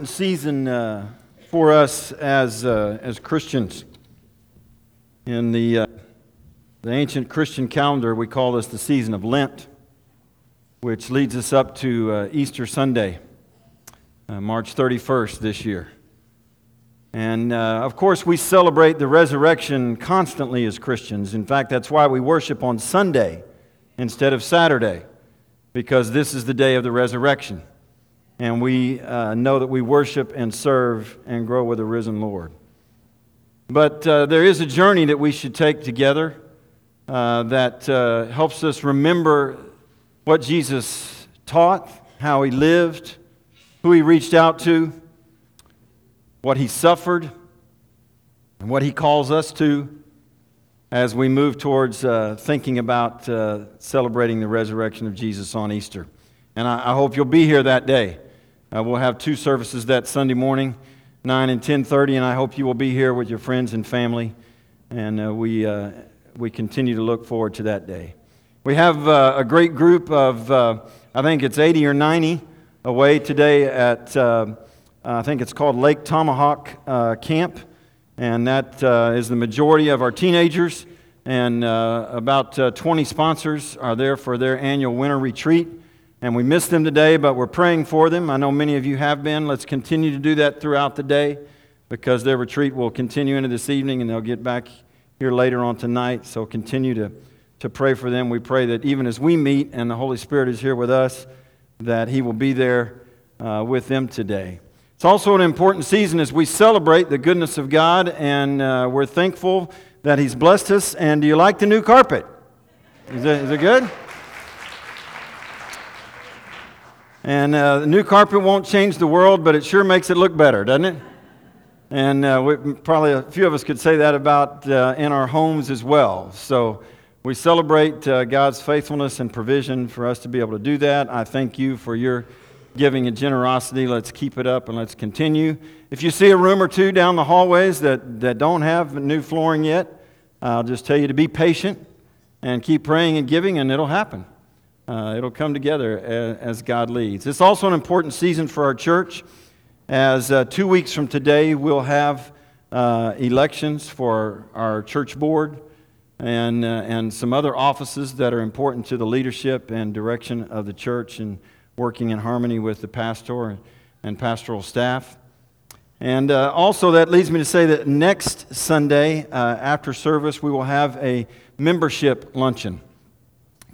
important season uh, for us as, uh, as Christians. In the, uh, the ancient Christian calendar, we call this the season of Lent, which leads us up to uh, Easter Sunday, uh, March 31st this year. And uh, of course, we celebrate the resurrection constantly as Christians. In fact, that's why we worship on Sunday instead of Saturday, because this is the day of the resurrection and we uh, know that we worship and serve and grow with the risen Lord. But uh, there is a journey that we should take together uh, that uh, helps us remember what Jesus taught, how he lived, who he reached out to, what he suffered, and what he calls us to as we move towards uh, thinking about uh, celebrating the resurrection of Jesus on Easter. And I, I hope you'll be here that day. Uh, we'll have two services that Sunday morning, 9 and 10:30, and I hope you will be here with your friends and family. And uh, we, uh, we continue to look forward to that day. We have uh, a great group of, uh, I think it's 80 or 90 away today at, uh, I think it's called Lake Tomahawk Camp. And that is the majority of our teenagers. And about 20 sponsors are there for their annual winter retreat. And we miss them today, but we're praying for them. I know many of you have been. Let's continue to do that throughout the day because their retreat will continue into this evening and they'll get back here later on tonight. So continue to, to pray for them. We pray that even as we meet and the Holy Spirit is here with us, that He will be there uh, with them today. It's also an important season as we celebrate the goodness of God, and uh, we're thankful that He's blessed us. And do you like the new carpet? Is it, is it good? And uh, the new carpet won't change the world, but it sure makes it look better, doesn't it? And uh, we, probably a few of us could say that about uh, in our homes as well. So we celebrate uh, God's faithfulness and provision for us to be able to do that. I thank you for your giving and generosity. Let's keep it up and let's continue. If you see a room or two down the hallways that, that don't have new flooring yet, I'll just tell you to be patient and keep praying and giving, and it'll happen. Uh, it'll come together as, as, God leads. It's also an important season for our church, as uh, two weeks from today we'll have uh, elections for our church board and, uh, and some other offices that are important to the leadership and direction of the church and working in harmony with the pastor and pastoral staff. And uh, also, that leads me to say that next Sunday uh, after service, we will have a membership luncheon.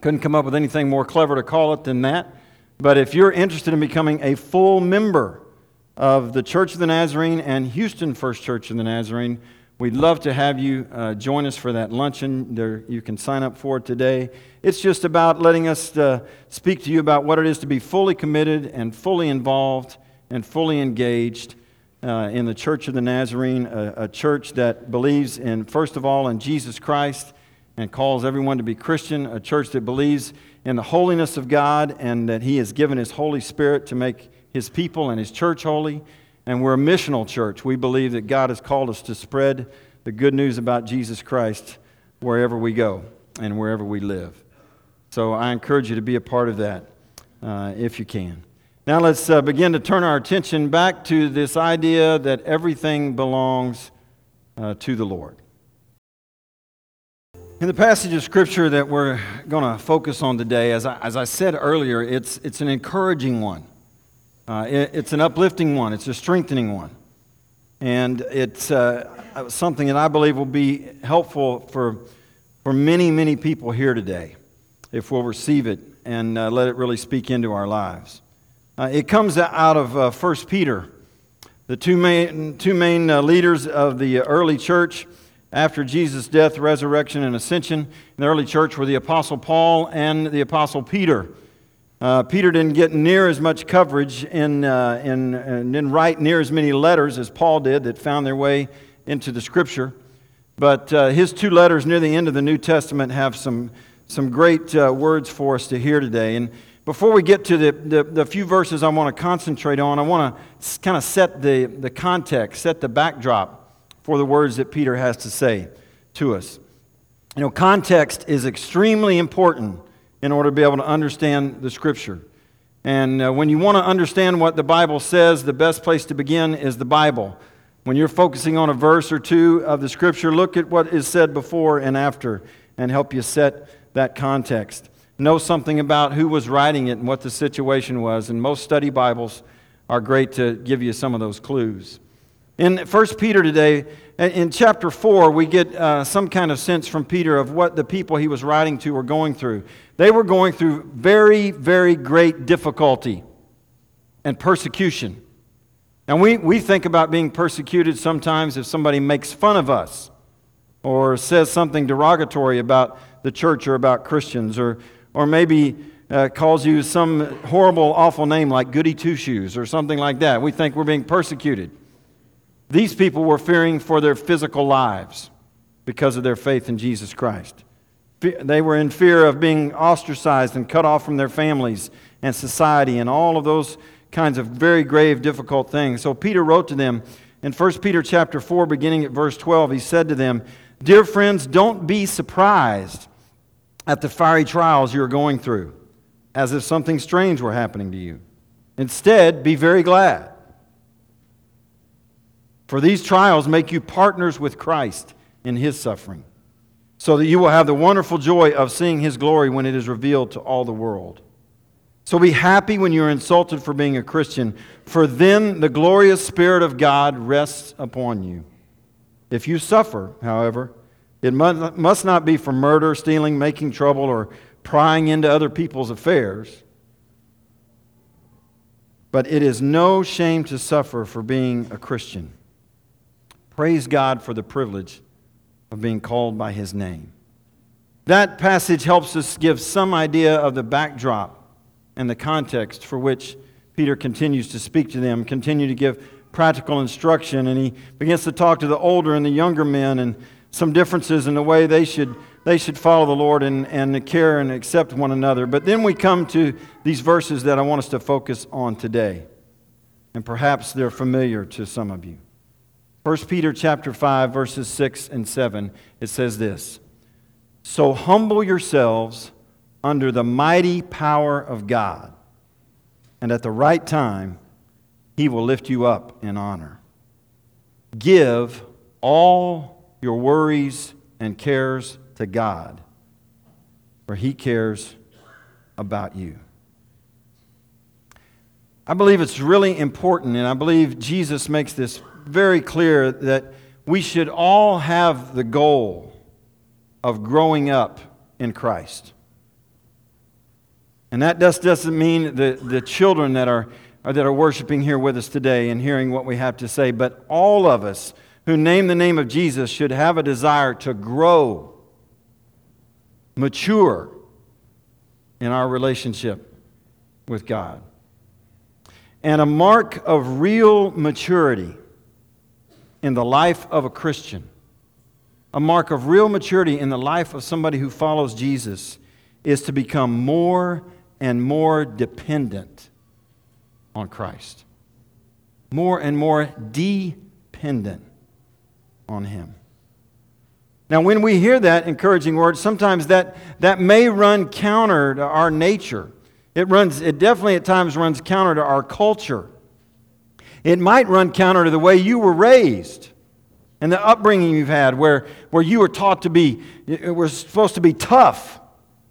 Couldn't come up with anything more clever to call it than that. But if you're interested in becoming a full member of the Church of the Nazarene and Houston First Church of the Nazarene, we'd love to have you uh, join us for that luncheon. There, you can sign up for it today. It's just about letting us uh, speak to you about what it is to be fully committed and fully involved and fully engaged uh, in the Church of the Nazarene, a, a church that believes in, first of all, in Jesus Christ and calls everyone to be Christian, a church that believes in the holiness of God and that He has given His Holy Spirit to make His people and His church holy. And we're a missional church. We believe that God has called us to spread the good news about Jesus Christ wherever we go and wherever we live. So I encourage you to be a part of that uh, if you can. Now let's uh, begin to turn our attention back to this idea that everything belongs uh, to the Lord. In the passage of Scripture that we're going to focus on today, as I, as I said earlier, it's, it's an encouraging one. Uh, it, it's an uplifting one. It's a strengthening one. And it's uh, something that I believe will be helpful for, for many, many people here today if we'll receive it and uh, let it really speak into our lives. Uh, it comes out of uh, 1 Peter. The two main, two main uh, leaders of the early church after Jesus' death, resurrection, and ascension in the early church were the Apostle Paul and the Apostle Peter. Uh, Peter didn't get near as much coverage in, uh, in, and didn't write near as many letters as Paul did that found their way into the Scripture. But uh, his two letters near the end of the New Testament have some, some great uh, words for us to hear today. And before we get to the, the, the few verses I want to concentrate on, I want to kind of set the, the context, set the backdrop for the words that Peter has to say to us. You know, context is extremely important in order to be able to understand the Scripture. And uh, when you want to understand what the Bible says, the best place to begin is the Bible. When you're focusing on a verse or two of the scripture, look at what is said before and after and help you set that context. Know something about who was writing it and what the situation was. And most study Bibles are great to give you some of those clues. In 1 Peter today, in chapter 4, we get uh, some kind of sense from Peter of what the people he was writing to were going through. They were going through very, very great difficulty and persecution. And we, we think about being persecuted sometimes if somebody makes fun of us or says something derogatory about the church or about Christians or, or maybe uh, calls you some horrible, awful name like Goody Two Shoes or something like that. We think we're being persecuted. These people were fearing for their physical lives because of their faith in Jesus Christ. They were in fear of being ostracized and cut off from their families and society and all of those kinds of very grave, difficult things. So Peter wrote to them in 1 Peter chapter 4, beginning at verse 12, he said to them, Dear friends, don't be surprised at the fiery trials you're going through, as if something strange were happening to you. Instead, be very glad for these trials make you partners with Christ in his suffering, so that you will have the wonderful joy of seeing his glory when it is revealed to all the world. So be happy when you're insulted for being a Christian, for then the glorious Spirit of God rests upon you. If you suffer, however, it must not be for murder, stealing, making trouble, or prying into other people's affairs. But it is no shame to suffer for being a Christian. Praise God for the privilege of being called by his name. That passage helps us give some idea of the backdrop and the context for which Peter continues to speak to them, continue to give practical instruction, and he begins to talk to the older and the younger men and some differences in the way they should, they should follow the Lord and, and care and accept one another. But then we come to these verses that I want us to focus on today. And perhaps they're familiar to some of you. 1 Peter chapter 5 verses 6 and 7 it says this So humble yourselves under the mighty power of God and at the right time he will lift you up in honor. Give all your worries and cares to God for he cares about you. I believe it's really important and I believe Jesus makes this very clear that we should all have the goal of growing up in Christ. And that just doesn't mean the, the children that are, that are worshiping here with us today and hearing what we have to say, but all of us who name the name of Jesus should have a desire to grow, mature in our relationship with God. And a mark of real maturity in the life of a Christian, a mark of real maturity in the life of somebody who follows Jesus, is to become more and more dependent on Christ. More and more dependent on Him. Now, when we hear that encouraging word, sometimes that, that may run counter to our nature. It, runs, it definitely at times runs counter to our culture. It might run counter to the way you were raised and the upbringing you've had, where, where you were taught to be, we're supposed to be tough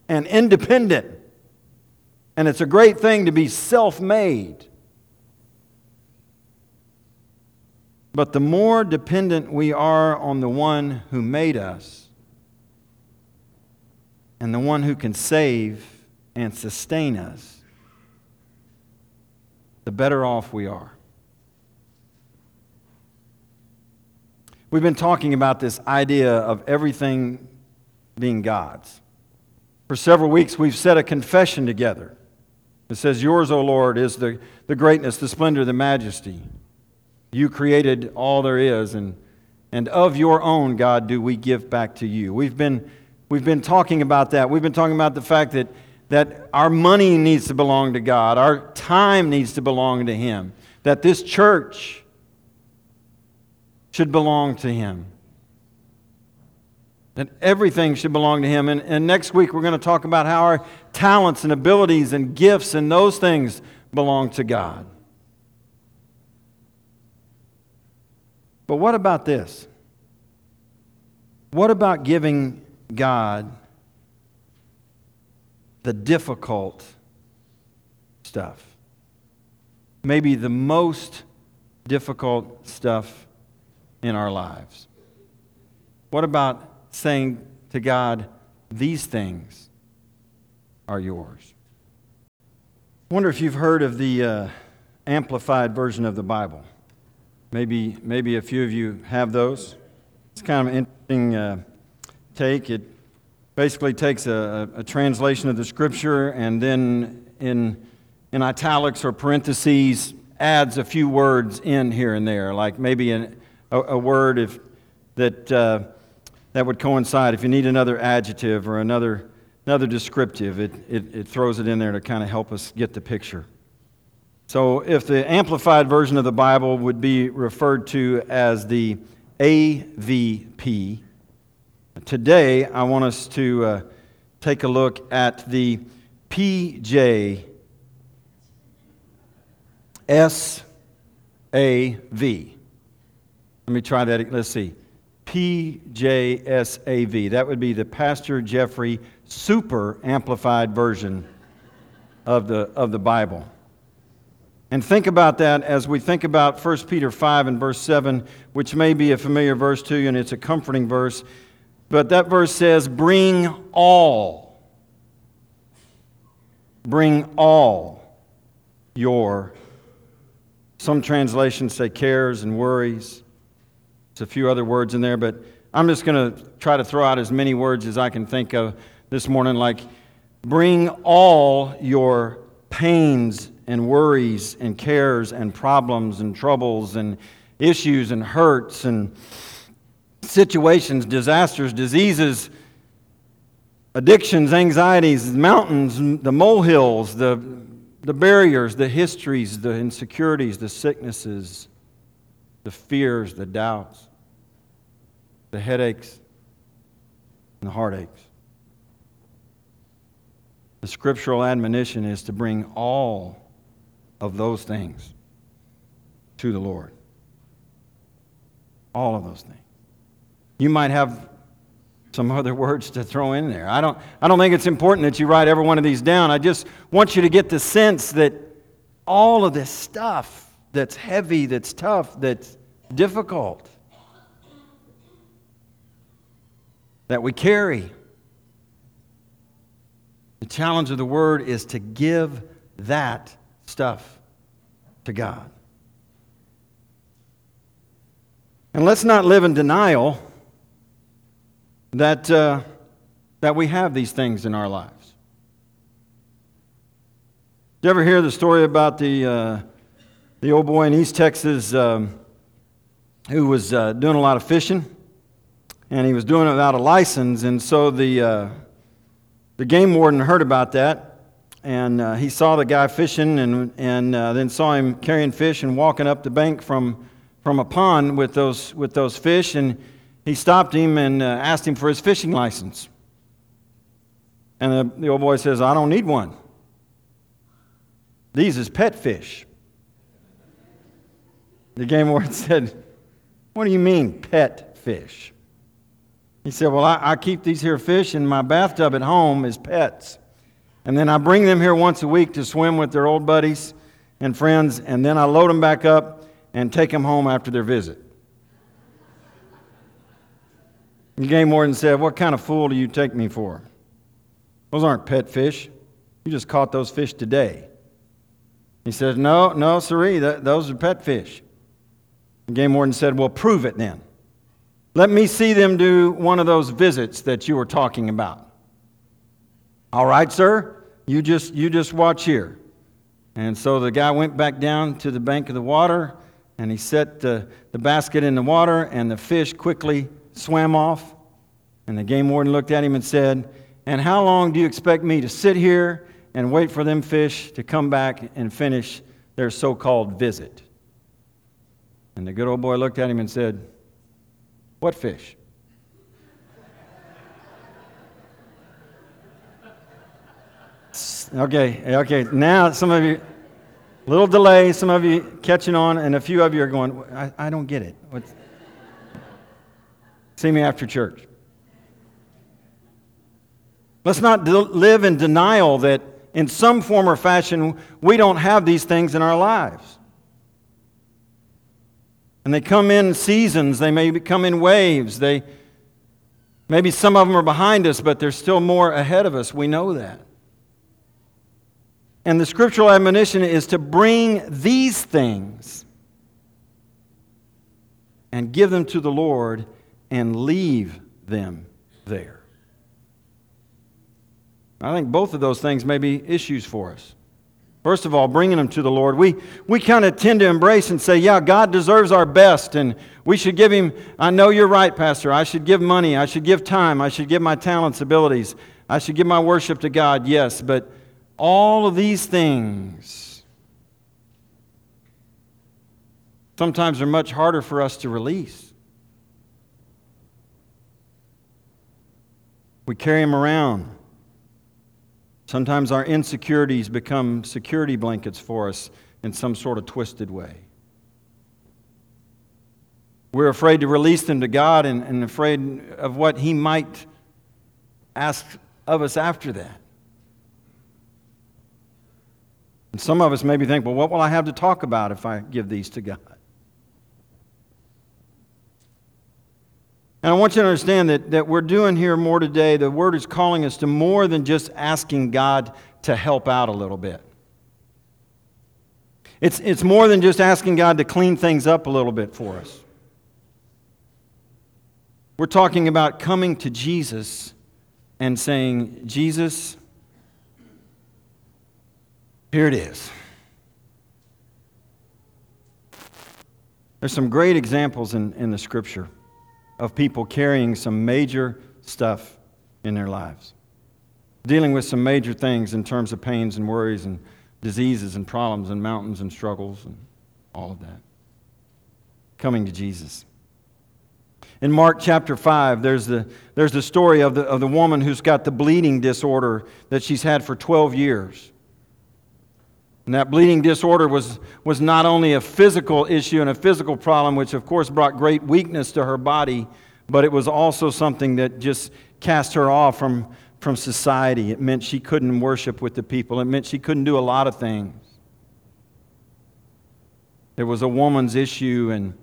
and independent. And it's a great thing to be self made. But the more dependent we are on the one who made us and the one who can save and sustain us, the better off we are. We've been talking about this idea of everything being God's. For several weeks, we've said a confession together. It says, Yours, O Lord, is the, the greatness, the splendor, the majesty. You created all there is, and, and of your own, God, do we give back to you. We've been, we've been talking about that. We've been talking about the fact that, that our money needs to belong to God, our time needs to belong to Him, that this church should belong to Him. that everything should belong to Him. And, and next week, we're going to talk about how our talents and abilities and gifts and those things belong to God. But what about this? What about giving God the difficult stuff? Maybe the most difficult stuff in our lives. What about saying to God, These things are yours? I wonder if you've heard of the uh, amplified version of the Bible. Maybe, maybe a few of you have those. It's kind of an interesting uh, take. It basically takes a, a, translation of the scripture and then in, in italics or parentheses adds a few words in here and there, like maybe an, a, a, word if, that, uh, that would coincide. If you need another adjective or another, another descriptive, it, it, it throws it in there to kind of help us get the picture. So, if the Amplified Version of the Bible would be referred to as the AVP, today I want us to uh, take a look at the PJSAV. Let me try that. Let's see. PJSAV. That would be the Pastor Jeffrey Super Amplified Version of the, of the Bible. And think about that as we think about 1 Peter 5 and verse 7, which may be a familiar verse to you, and it's a comforting verse. But that verse says, Bring all, bring all your, some translations say cares and worries. There's a few other words in there, but I'm just going to try to throw out as many words as I can think of this morning, like, Bring all your pains and worries and cares and problems and troubles and issues and hurts and situations, disasters, diseases, addictions, anxieties, mountains, the molehills, the, the barriers, the histories, the insecurities, the sicknesses, the fears, the doubts, the headaches, and the heartaches. The scriptural admonition is to bring all of those things to the Lord. All of those things. You might have some other words to throw in there. I don't, I don't think it's important that you write every one of these down. I just want you to get the sense that all of this stuff that's heavy, that's tough, that's difficult, that we carry, the challenge of the word is to give that stuff to God. And let's not live in denial that, uh, that we have these things in our lives. Did you ever hear the story about the, uh, the old boy in East Texas um, who was uh, doing a lot of fishing? And he was doing it without a license, and so the, uh, the game warden heard about that and uh, he saw the guy fishing and, and uh, then saw him carrying fish and walking up the bank from, from a pond with those, with those fish. And he stopped him and uh, asked him for his fishing license. And the, the old boy says, I don't need one. These is pet fish. The game warden said, What do you mean, pet fish? He said, Well, I, I keep these here fish in my bathtub at home as pets. And then I bring them here once a week to swim with their old buddies and friends, and then I load them back up and take them home after their visit. The game warden said, What kind of fool do you take me for? Those aren't pet fish. You just caught those fish today. He said, No, no, siree, those are pet fish. The game warden said, Well, prove it then. Let me see them do one of those visits that you were talking about. All right, sir, you just, you just watch here. And so the guy went back down to the bank of the water and he set the, the basket in the water, and the fish quickly swam off. And the game warden looked at him and said, And how long do you expect me to sit here and wait for them fish to come back and finish their so called visit? And the good old boy looked at him and said, What fish? okay, okay. Now, some of you, little delay, some of you catching on, and a few of you are going, I, I don't get it. What's... See me after church. Let's not de- live in denial that in some form or fashion we don't have these things in our lives. And they come in seasons, they may come in waves. They, maybe some of them are behind us, but there's still more ahead of us. We know that. And the scriptural admonition is to bring these things and give them to the Lord and leave them there. I think both of those things may be issues for us. First of all, bringing them to the Lord. We, we kind of tend to embrace and say, yeah, God deserves our best, and we should give Him. I know you're right, Pastor. I should give money. I should give time. I should give my talents, abilities. I should give my worship to God, yes. But all of these things sometimes are much harder for us to release. We carry them around. Sometimes our insecurities become security blankets for us in some sort of twisted way. We're afraid to release them to God and, and afraid of what He might ask of us after that. And some of us maybe think, well, what will I have to talk about if I give these to God? And I want you to understand that, that we're doing here more today. The Word is calling us to more than just asking God to help out a little bit. It's, it's more than just asking God to clean things up a little bit for us. We're talking about coming to Jesus and saying, Jesus, here it is. There's some great examples in, in the scripture of people carrying some major stuff in their lives, dealing with some major things in terms of pains and worries and diseases and problems and mountains and struggles and all of that. Coming to Jesus. In Mark chapter 5, there's the, there's the story of the, of the woman who's got the bleeding disorder that she's had for 12 years. And that bleeding disorder was, was not only a physical issue and a physical problem, which of course brought great weakness to her body, but it was also something that just cast her off from, from society. It meant she couldn't worship with the people, it meant she couldn't do a lot of things. It was a woman's issue, and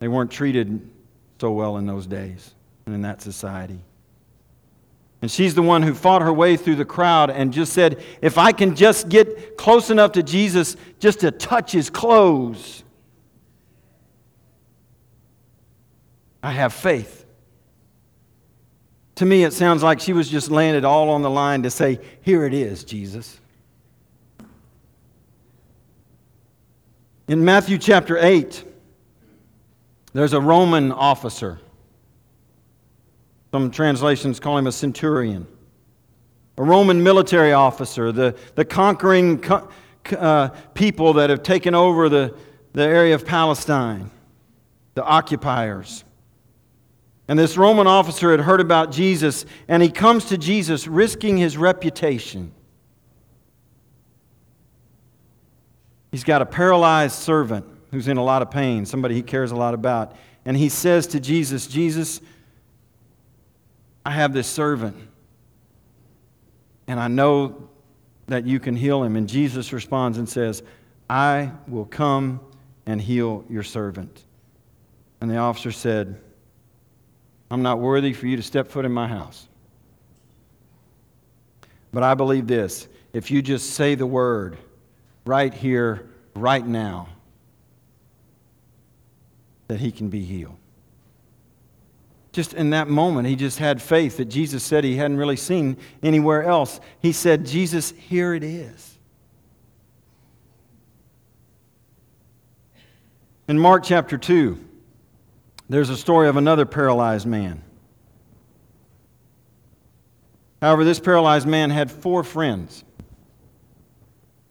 they weren't treated so well in those days and in that society. And she's the one who fought her way through the crowd and just said, If I can just get close enough to Jesus just to touch his clothes, I have faith. To me, it sounds like she was just it all on the line to say, Here it is, Jesus. In Matthew chapter 8, there's a Roman officer some translations call him a centurion. A Roman military officer, the, the conquering co- uh, people that have taken over the, the area of Palestine, the occupiers. And this Roman officer had heard about Jesus, and he comes to Jesus risking his reputation. He's got a paralyzed servant who's in a lot of pain, somebody he cares a lot about. And he says to Jesus, Jesus, I have this servant, and I know that you can heal him. And Jesus responds and says, I will come and heal your servant. And the officer said, I'm not worthy for you to step foot in my house. But I believe this if you just say the word right here, right now, that he can be healed just in that moment, he just had faith that Jesus said he hadn't really seen anywhere else. He said, Jesus, here it is. In Mark chapter 2, there's a story of another paralyzed man. However, this paralyzed man had four friends.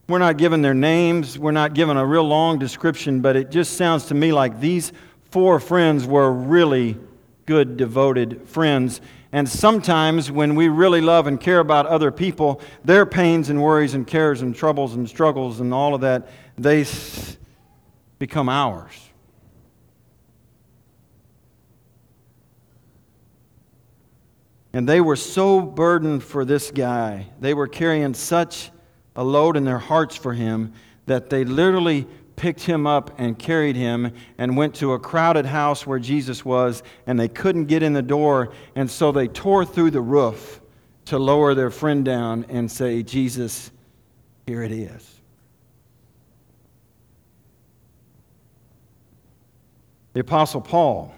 We're not given their names, we're not given a real long description, but it just sounds to me like these four friends were really good, devoted friends. And sometimes when we really love and care about other people, their pains and worries and cares and troubles and struggles and all of that, they become ours. And they were so burdened for this guy. They were carrying such a load in their hearts for him that they literally picked him up and carried him and went to a crowded house where Jesus was, and they couldn't get in the door. And so they tore through the roof to lower their friend down and say, Jesus, here it is. The Apostle Paul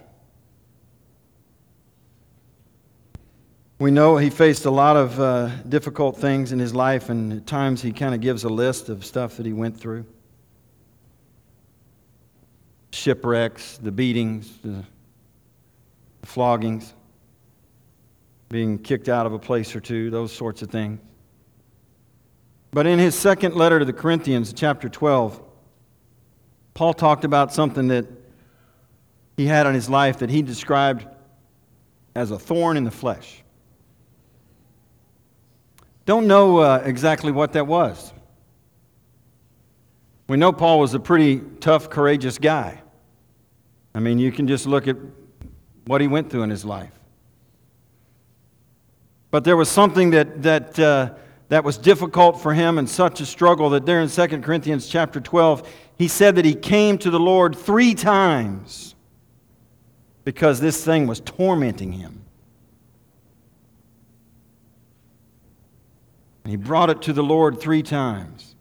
We know he faced a lot of uh, difficult things in his life, and at times he kind of gives a list of stuff that he went through shipwrecks, the beatings, the floggings, being kicked out of a place or two, those sorts of things. But in his second letter to the Corinthians, chapter 12, Paul talked about something that he had in his life that he described as a thorn in the flesh. Don't know uh, exactly what that was. We know Paul was a pretty tough, courageous guy. I mean, you can just look at what he went through in his life. But there was something that, that, uh, that was difficult for him and such a struggle that there in 2 Corinthians chapter 12, he said that he came to the Lord three times because this thing was tormenting him. And he brought it to the Lord three times.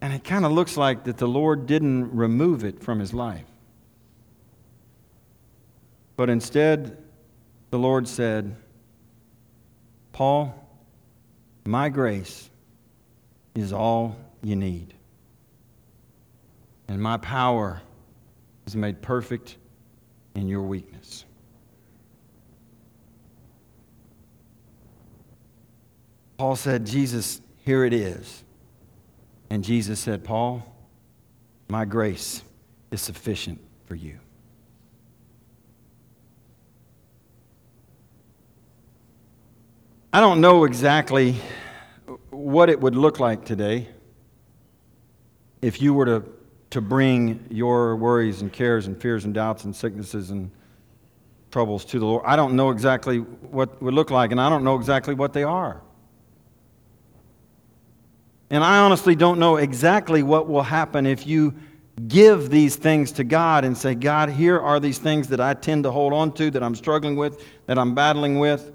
And it kind of looks like that the Lord didn't remove it from his life. But instead, the Lord said, Paul, my grace is all you need. And my power is made perfect in your weakness. Paul said, Jesus, here it is. And Jesus said, Paul, my grace is sufficient for you. I don't know exactly what it would look like today if you were to, to bring your worries and cares and fears and doubts and sicknesses and troubles to the Lord. I don't know exactly what would look like, and I don't know exactly what they are. And I honestly don't know exactly what will happen if you give these things to God and say, God, here are these things that I tend to hold on to, that I'm struggling with, that I'm battling with.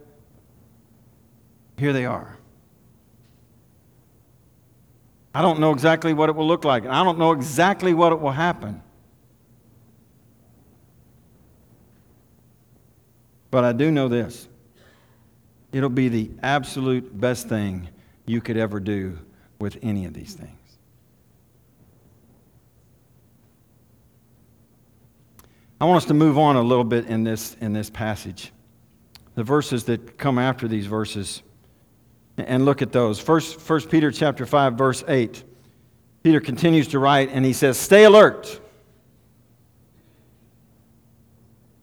Here they are. I don't know exactly what it will look like, and I don't know exactly what it will happen. But I do know this it'll be the absolute best thing you could ever do with any of these things. I want us to move on a little bit in this, in this passage. The verses that come after these verses, and look at those. First, First Peter chapter 5, verse 8. Peter continues to write, and he says, Stay alert.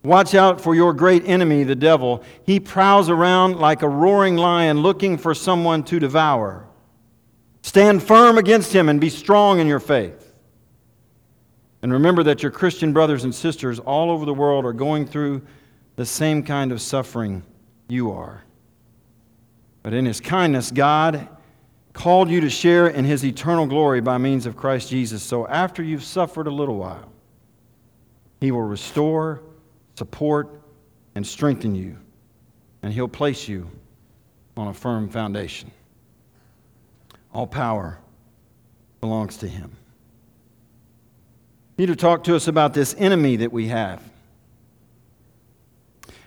Watch out for your great enemy, the devil. He prowls around like a roaring lion looking for someone to devour. Stand firm against him and be strong in your faith. And remember that your Christian brothers and sisters all over the world are going through the same kind of suffering you are. But in his kindness, God called you to share in his eternal glory by means of Christ Jesus. So after you've suffered a little while, he will restore, support, and strengthen you, and he'll place you on a firm foundation. All power belongs to him. Peter talked to us about this enemy that we have.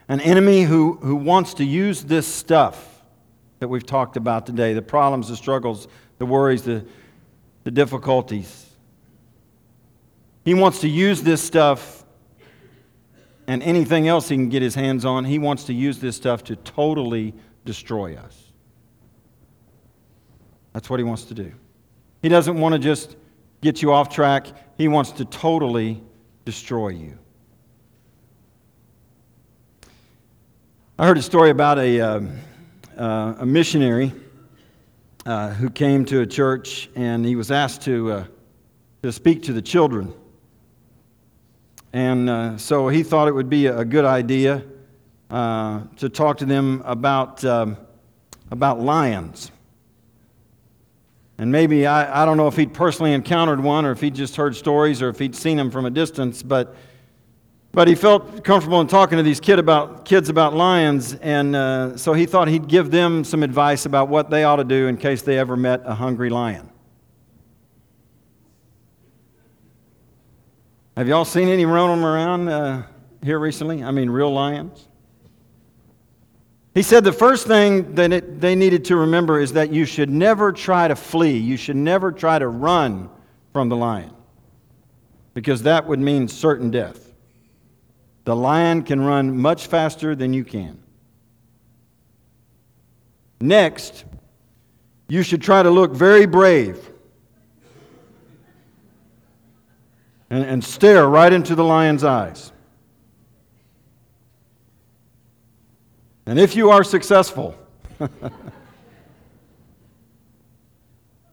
An enemy who, who wants to use this stuff that we've talked about today the problems, the struggles, the worries, the, the difficulties. He wants to use this stuff and anything else he can get his hands on. He wants to use this stuff to totally destroy us. That's what he wants to do. He doesn't want to just get you off track, he wants to totally destroy you. I heard a story about a, uh, uh, a missionary uh, who came to a church and he was asked to, uh, to speak to the children. And uh, so he thought it would be a good idea uh, to talk to them about, um, about lions. And maybe, I, I don't know if he'd personally encountered one or if he'd just heard stories or if he'd seen them from a distance, but but he felt comfortable in talking to these kid about, kids about lions, and uh, so he thought he'd give them some advice about what they ought to do in case they ever met a hungry lion. Have y'all seen any roaming around uh, here recently? I mean, real lions? He said the first thing that it, they needed to remember is that you should never try to flee. You should never try to run from the lion, because that would mean certain death. The lion can run much faster than you can. Next, you should try to look very brave and, and stare right into the lion's eyes. And if you are successful,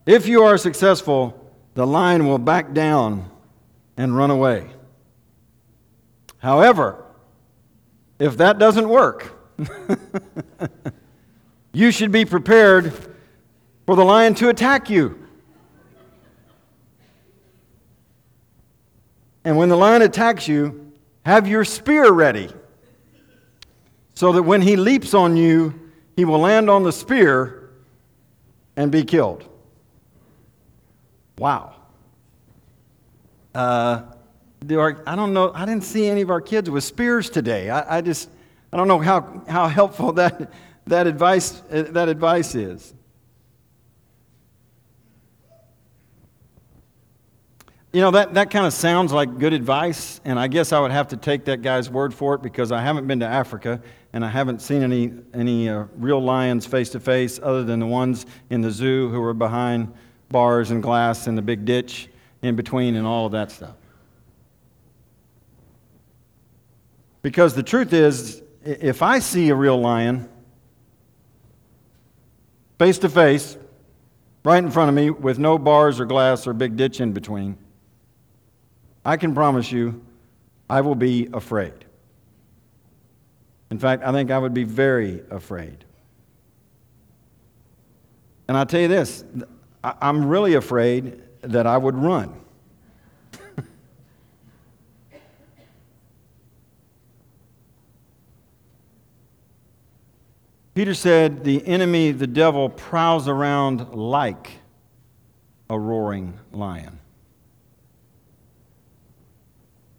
if you are successful, the lion will back down and run away. However, if that doesn't work, you should be prepared for the lion to attack you. And when the lion attacks you, have your spear ready so that when he leaps on you, he will land on the spear and be killed. Wow. Uh, our, I don't know, I didn't see any of our kids with spears today. I, I just, I don't know how, how helpful that, that, advice, that advice is. You know, that, that kind of sounds like good advice, and I guess I would have to take that guy's word for it because I haven't been to Africa and I haven't seen any, any uh, real lions face to face other than the ones in the zoo who were behind bars and glass and the big ditch in between and all of that stuff. Because the truth is, if I see a real lion face to face, right in front of me, with no bars or glass or big ditch in between, I can promise you I will be afraid. In fact, I think I would be very afraid. And i tell you this I'm really afraid that I would run. Peter said, The enemy, the devil, prowls around like a roaring lion.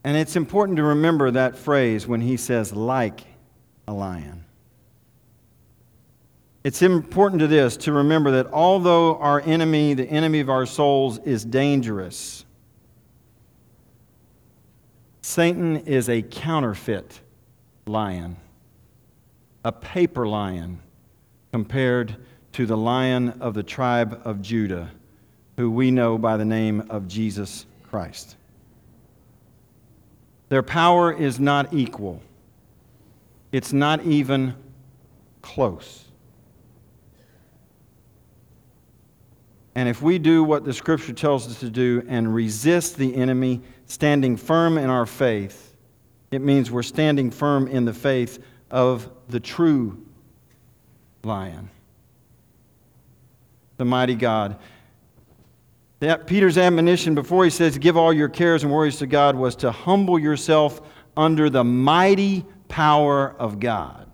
And it's important to remember that phrase when he says, like a lion. It's important to this to remember that although our enemy, the enemy of our souls, is dangerous, Satan is a counterfeit lion a paper lion compared to the lion of the tribe of Judah, who we know by the name of Jesus Christ. Their power is not equal, it's not even close. And if we do what the scripture tells us to do and resist the enemy, standing firm in our faith, it means we're standing firm in the faith of the true lion, the mighty God. That Peter's admonition before he says, Give all your cares and worries to God, was to humble yourself under the mighty power of God.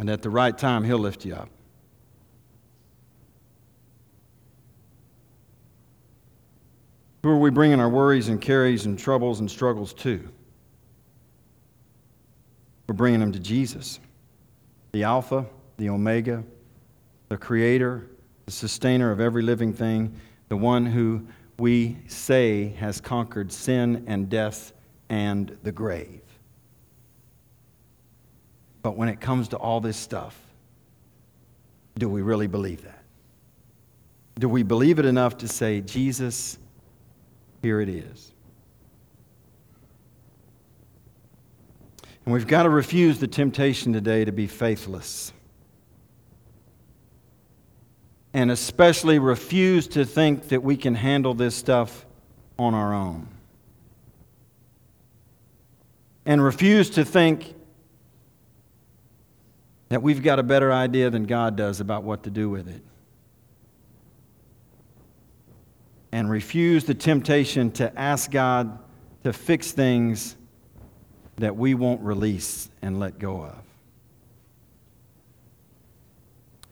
And at the right time, he'll lift you up. Who are we bringing our worries and cares and troubles and struggles to? We're bringing them to Jesus, the Alpha, the Omega, the Creator, the Sustainer of every living thing, the one who we say has conquered sin and death and the grave. But when it comes to all this stuff, do we really believe that? Do we believe it enough to say, Jesus, here it is? And we've got to refuse the temptation today to be faithless. And especially refuse to think that we can handle this stuff on our own. And refuse to think that we've got a better idea than God does about what to do with it. And refuse the temptation to ask God to fix things that we won't release and let go of.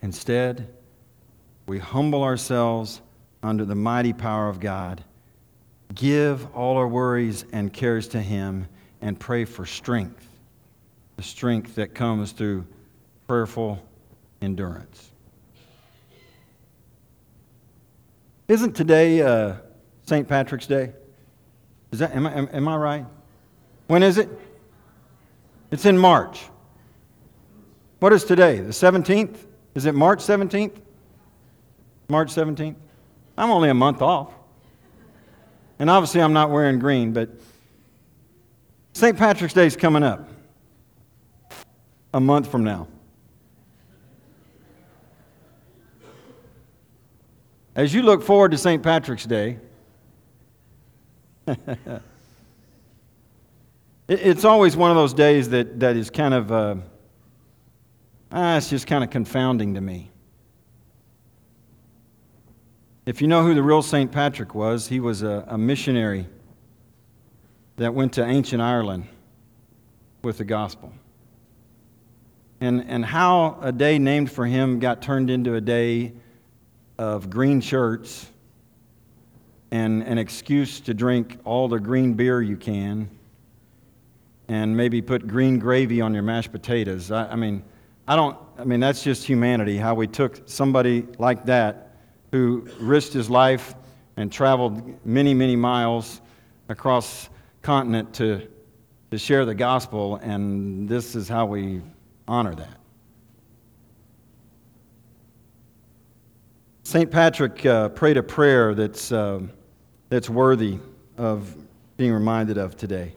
Instead, we humble ourselves under the mighty power of God, give all our worries and cares to Him, and pray for strength the strength that comes through prayerful endurance. Isn't today uh, St. Patrick's Day? Is that, am, I, am, am I right? When is it? It's in March. What is today? The 17th? Is it March 17th? March 17th? I'm only a month off. And obviously, I'm not wearing green, but St. Patrick's Day is coming up a month from now. As you look forward to St. Patrick's Day, it's always one of those days that, that is kind of, uh, ah, it's just kind of confounding to me. If you know who the real St. Patrick was, he was a, a missionary that went to ancient Ireland with the gospel. And, and how a day named for him got turned into a day of green shirts and an excuse to drink all the green beer you can and maybe put green gravy on your mashed potatoes. I, I mean, I don't, I mean, that's just humanity, how we took somebody like that who risked his life and traveled many, many miles across continent to, to share the gospel, and this is how we honor that. St. Patrick uh, prayed a prayer that's, uh, that's worthy of being reminded of today.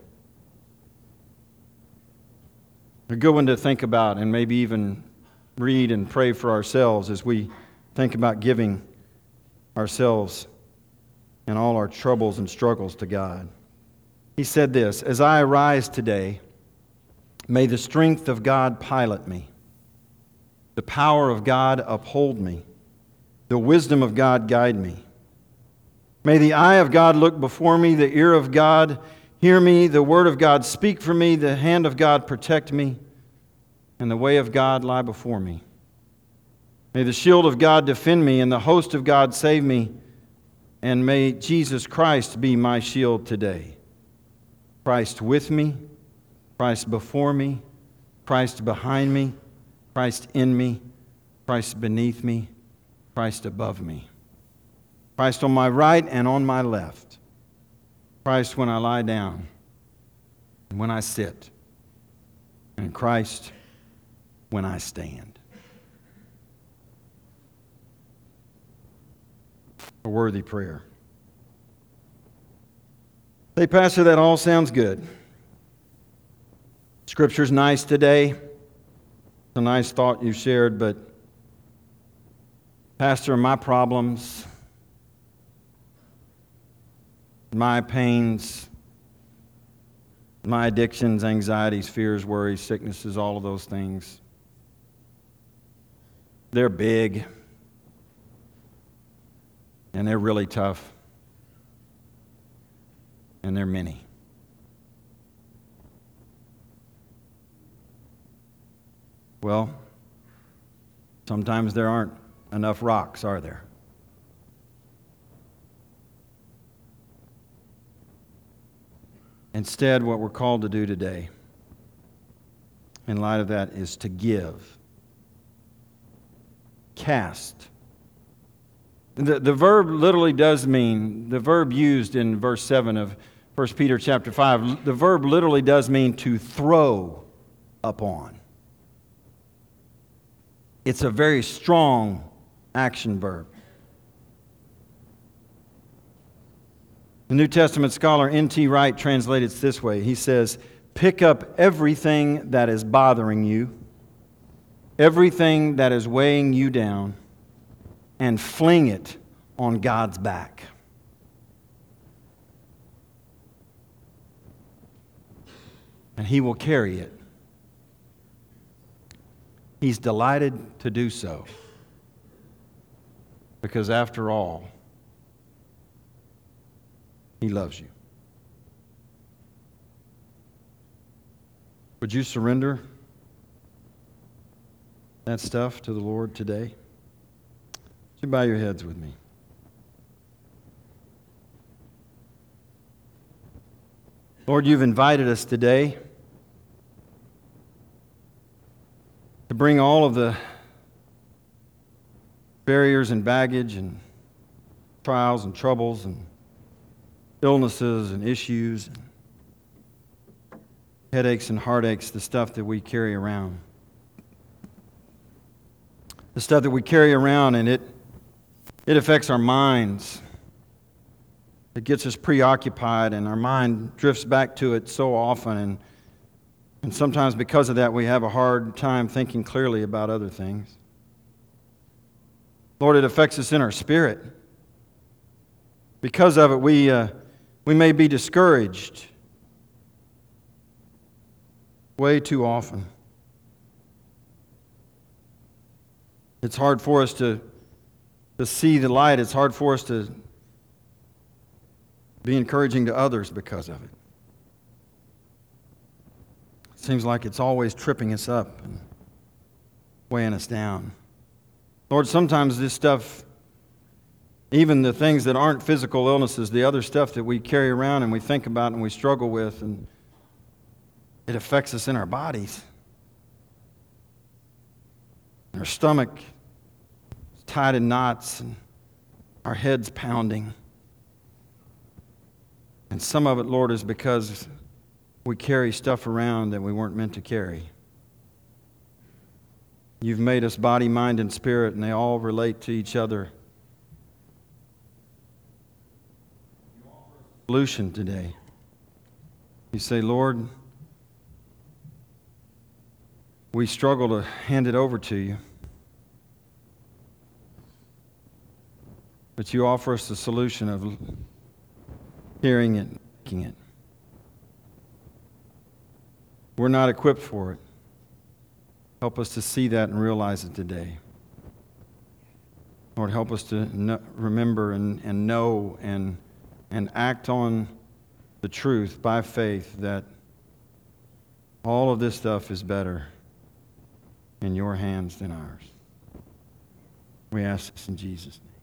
A good one to think about and maybe even read and pray for ourselves as we think about giving ourselves and all our troubles and struggles to God. He said this As I arise today, may the strength of God pilot me, the power of God uphold me the wisdom of God guide me. May the eye of God look before me, the ear of God hear me, the word of God speak for me, the hand of God protect me, and the way of God lie before me. May the shield of God defend me, and the host of God save me, and may Jesus Christ be my shield today. Christ with me, Christ before me, Christ behind me, Christ in me, Christ beneath me Christ above me, Christ on my right and on my left, Christ when I lie down and when I sit, and Christ when I stand. A worthy prayer. Hey, Pastor, that all sounds good. Scripture's nice today. It's a nice thought you shared, but Pastor, my problems, my pains, my addictions, anxieties, fears, worries, sicknesses, all of those things, they're big and they're really tough and they're many. Well, sometimes there aren't enough rocks, are there? Instead, what we're called to do today, in light of that, is to give. Cast. The, the verb literally does mean, the verb used in verse 7 of 1 Peter chapter 5, the verb literally does mean to throw upon. It's a very strong action verb. The New Testament scholar N.T. Wright translates this way He says, pick up everything that is bothering you, everything that is weighing you down, and fling it on God's back. And He will carry it. He's delighted to do so. Because after all, He loves you. Would you surrender that stuff to the Lord today? You bow your heads with me? Lord, you've invited us today to bring all of the barriers and baggage and trials and troubles and illnesses and issues and headaches and heartaches, the stuff that we carry around. The stuff that we carry around and it, it affects our minds. It gets us preoccupied and our mind drifts back to it so often. And, and sometimes because of that, we have a hard time thinking clearly about other things. Lord, it affects us in our spirit. Because of it, we, uh, we may be discouraged way too often. It's hard for us to, to see the light. It's hard for us to be encouraging to others because of it. It seems like it's always tripping us up and weighing us down. Lord, sometimes this stuff, even the things that aren't physical illnesses, the other stuff that we carry around and we think about and we struggle with, and it affects us in our bodies. Our stomach tied in knots and our head's pounding. And some of it, Lord, is because we carry stuff around that we weren't meant to carry. You've made us body, mind, and spirit, and they all relate to each other. Solution today. You say, Lord, we struggle to hand it over to you. But you offer us the solution of hearing it, making it. We're not equipped for it. Help us to see that and realize it today. Lord, help us to remember and, and know and, and act on the truth by faith that all of this stuff is better in your hands than ours. We ask this in Jesus' name.